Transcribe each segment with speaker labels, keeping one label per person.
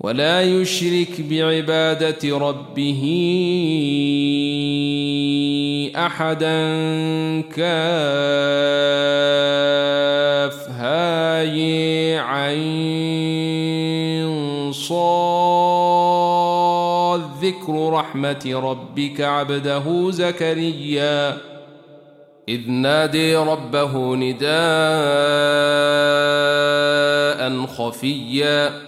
Speaker 1: ولا يشرك بعبادة ربه أحدا كاف هاي عين صاد ذكر رحمة ربك عبده زكريا إذ نادي ربه نداء خفيا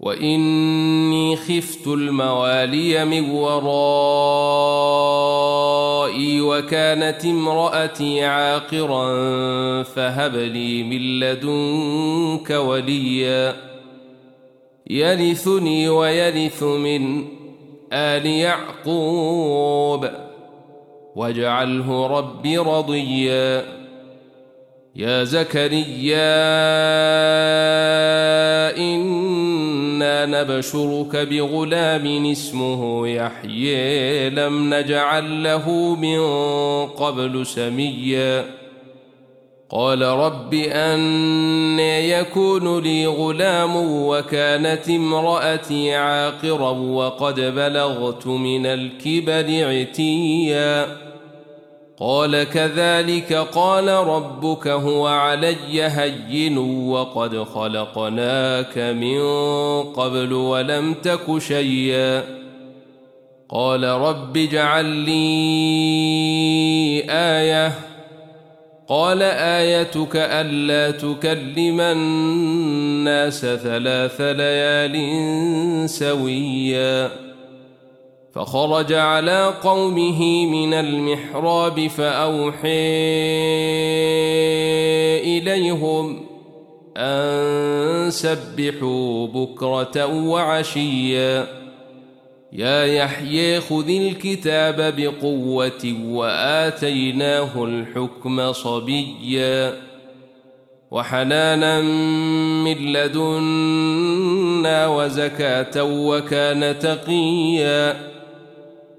Speaker 1: وإني خفت الموالي من ورائي وكانت امرأتي عاقرا فهب لي من لدنك وليا يرثني ويرث من آل يعقوب واجعله ربي رضيا يا زكريا إنا نبشرك بغلام اسمه يحيي لم نجعل له من قبل سميا. قال رب أن يكون لي غلام وكانت امرأتي عاقرا وقد بلغت من الكبر عتيا. قال كذلك قال ربك هو علي هين وقد خلقناك من قبل ولم تك شيئا. قال رب اجعل لي آية. قال آيتك ألا تكلم الناس ثلاث ليال سويا. فخرج على قومه من المحراب فأوحي إليهم أن سبحوا بكرة وعشيا. يا يحيى خذ الكتاب بقوة وآتيناه الحكم صبيا. وحنانا من لدنا وزكاة وكان تقيا.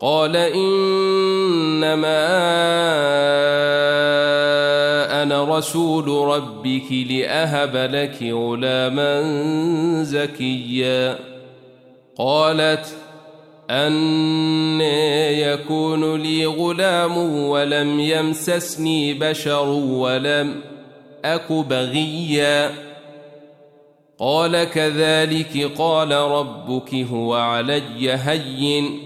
Speaker 1: قال إنما أنا رسول ربك لأهب لك غلاما زكيا. قالت ان يكون لي غلام ولم يمسسني بشر ولم أك بغيا. قال كذلك قال ربك هو علي هين.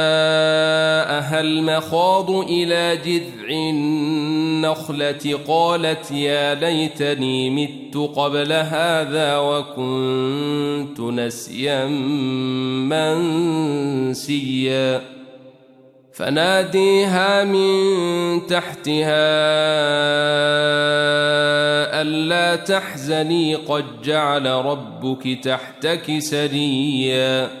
Speaker 1: المخاض إلى جذع النخلة قالت يا ليتني مت قبل هذا وكنت نسيا منسيا. فناديها من تحتها ألا تحزني قد جعل ربك تحتك سريا.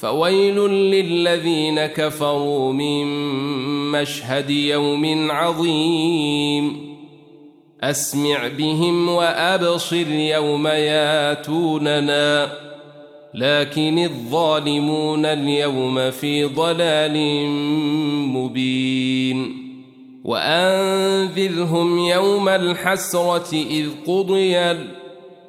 Speaker 1: فويل للذين كفروا من مشهد يوم عظيم. أسمع بهم وأبصر يوم ياتوننا. لكن الظالمون اليوم في ضلال مبين. وأنذرهم يوم الحسرة إذ قضي الأمر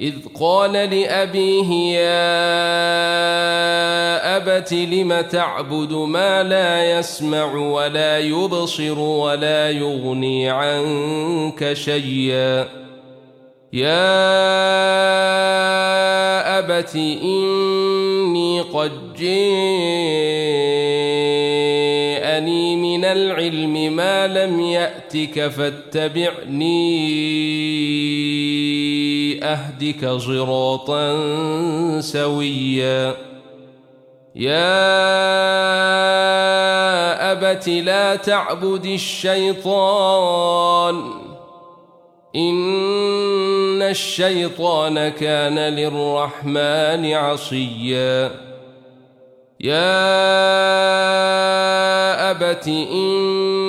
Speaker 1: إذ قال لأبيه يا أبت لم تعبد ما لا يسمع ولا يبصر ولا يغني عنك شيئا. يا أبت إني قد جاءني من العلم ما لم يأتك فاتبعني. أهدك صراطا سويا. يا أبت لا تعبد الشيطان. إن الشيطان كان للرحمن عصيا. يا أبت إني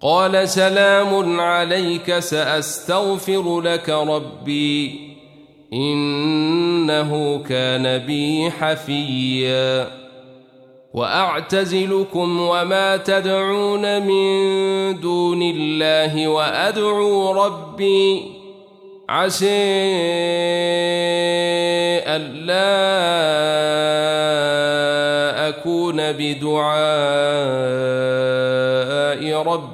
Speaker 1: قال سلام عليك سأستغفر لك ربي إنه كان بي حفيا. وأعتزلكم وما تدعون من دون الله وأدعو ربي عسى ألا أكون بدعاء ربي.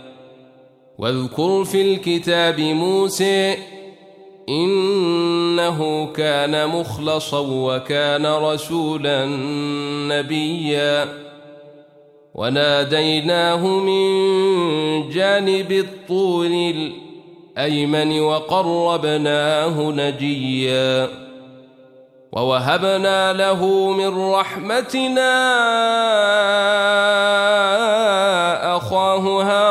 Speaker 1: واذكر في الكتاب موسى إنه كان مخلصا وكان رسولا نبيا. وناديناه من جانب الطول الأيمن وقربناه نجيا. ووهبنا له من رحمتنا أخاه هارون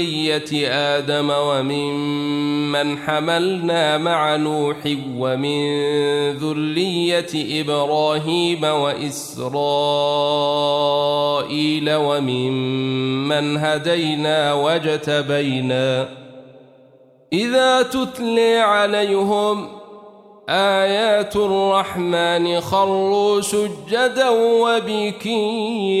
Speaker 1: ذرية آدم وممن حملنا مع نوح ومن ذرية إبراهيم وإسرائيل وممن هدينا وجتبينا إذا تتلي عليهم آيات الرحمن خروا سجدا وبكيا.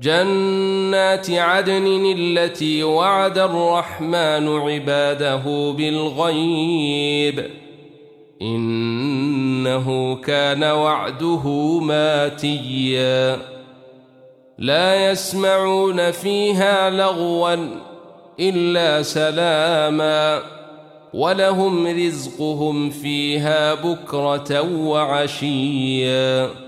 Speaker 1: جنات عدن التي وعد الرحمن عباده بالغيب. إنه كان وعده ماتيا. لا يسمعون فيها لغوا إلا سلاما. ولهم رزقهم فيها بكرة وعشيا.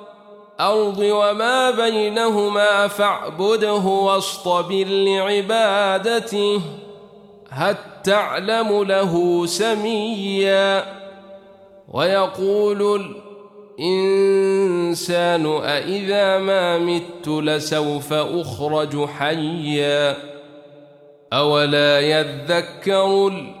Speaker 1: وما بينهما فاعبده واصطبر لعبادته هل تعلم له سميا ويقول الإنسان أإذا ما مت لسوف أخرج حيا أولا يذكر الإنسان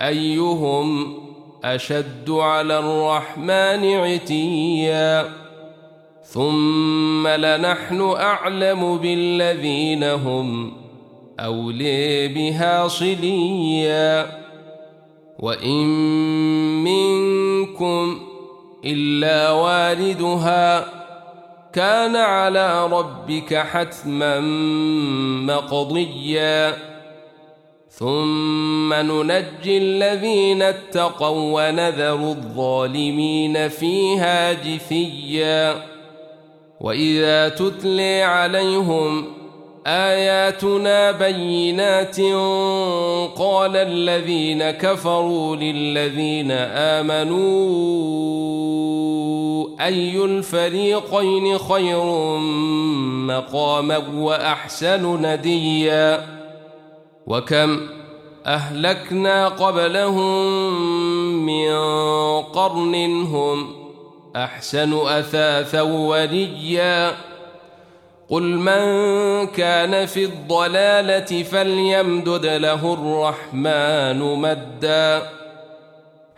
Speaker 1: أيهم أشد على الرحمن عتيا. ثم لنحن أعلم بالذين هم أولي بها صليا. وإن منكم إلا واردها كان على ربك حتما مقضيا. ثم ننجي الذين اتقوا ونذر الظالمين فيها جثيا واذا تتلي عليهم اياتنا بينات قال الذين كفروا للذين امنوا اي الفريقين خير مقاما واحسن نديا وكم أهلكنا قبلهم من قرن هم أحسن أثاثا وريا. قل من كان في الضلالة فليمدد له الرحمن مدا.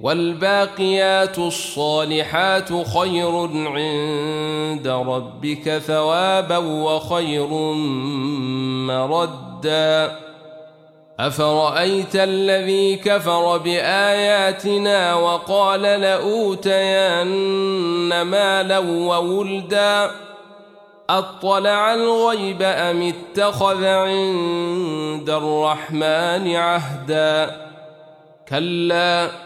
Speaker 1: والباقيات الصالحات خير عند ربك ثوابا وخير مردا. أفرأيت الذي كفر بآياتنا وقال لأوتين مالا وولدا؟ أطلع الغيب أم اتخذ عند الرحمن عهدا؟ كلا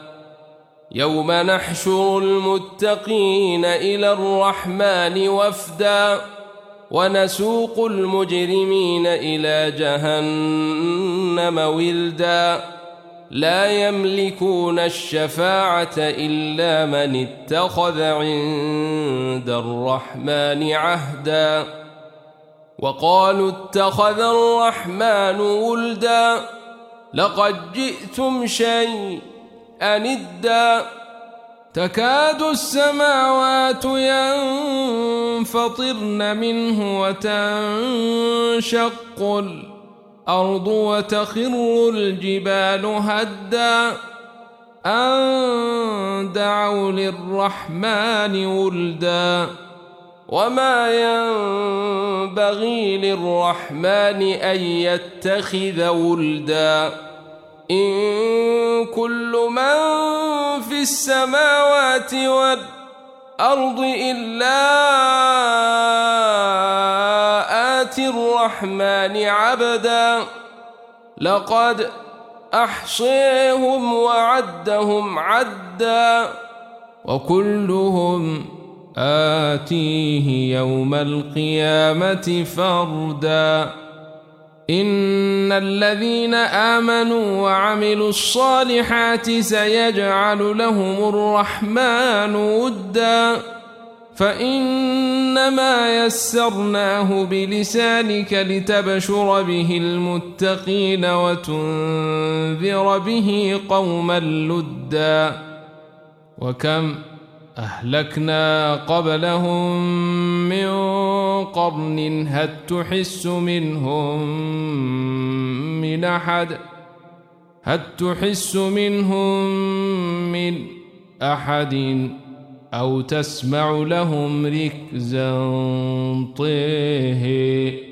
Speaker 1: يوم نحشر المتقين إلى الرحمن وفدا ونسوق المجرمين إلى جهنم ولدا. لا يملكون الشفاعة إلا من اتخذ عند الرحمن عهدا. وقالوا اتخذ الرحمن ولدا. لقد جئتم شيئا ادا. تكاد السماوات ينفطرن منه وتنشق الأرض وتخر الجبال هدا. أن دعوا للرحمن ولدا. وما ينبغي للرحمن أن يتخذ ولدا. إن كل من في السماوات والأرض إلا آتي الرحمن عبدا لقد أحصيهم وعدهم عدا وكلهم آتيه يوم القيامة فردا إن الذين آمنوا وعملوا الصالحات سيجعل لهم الرحمن ودا. فإنما يسرناه بلسانك لتبشر به المتقين وتنذر به قوما لدا. وكم أهلكنا قبلهم من قرن هل تحس منهم من أحد؟ هل تحس منهم من أحد أو تسمع لهم ركزا طيه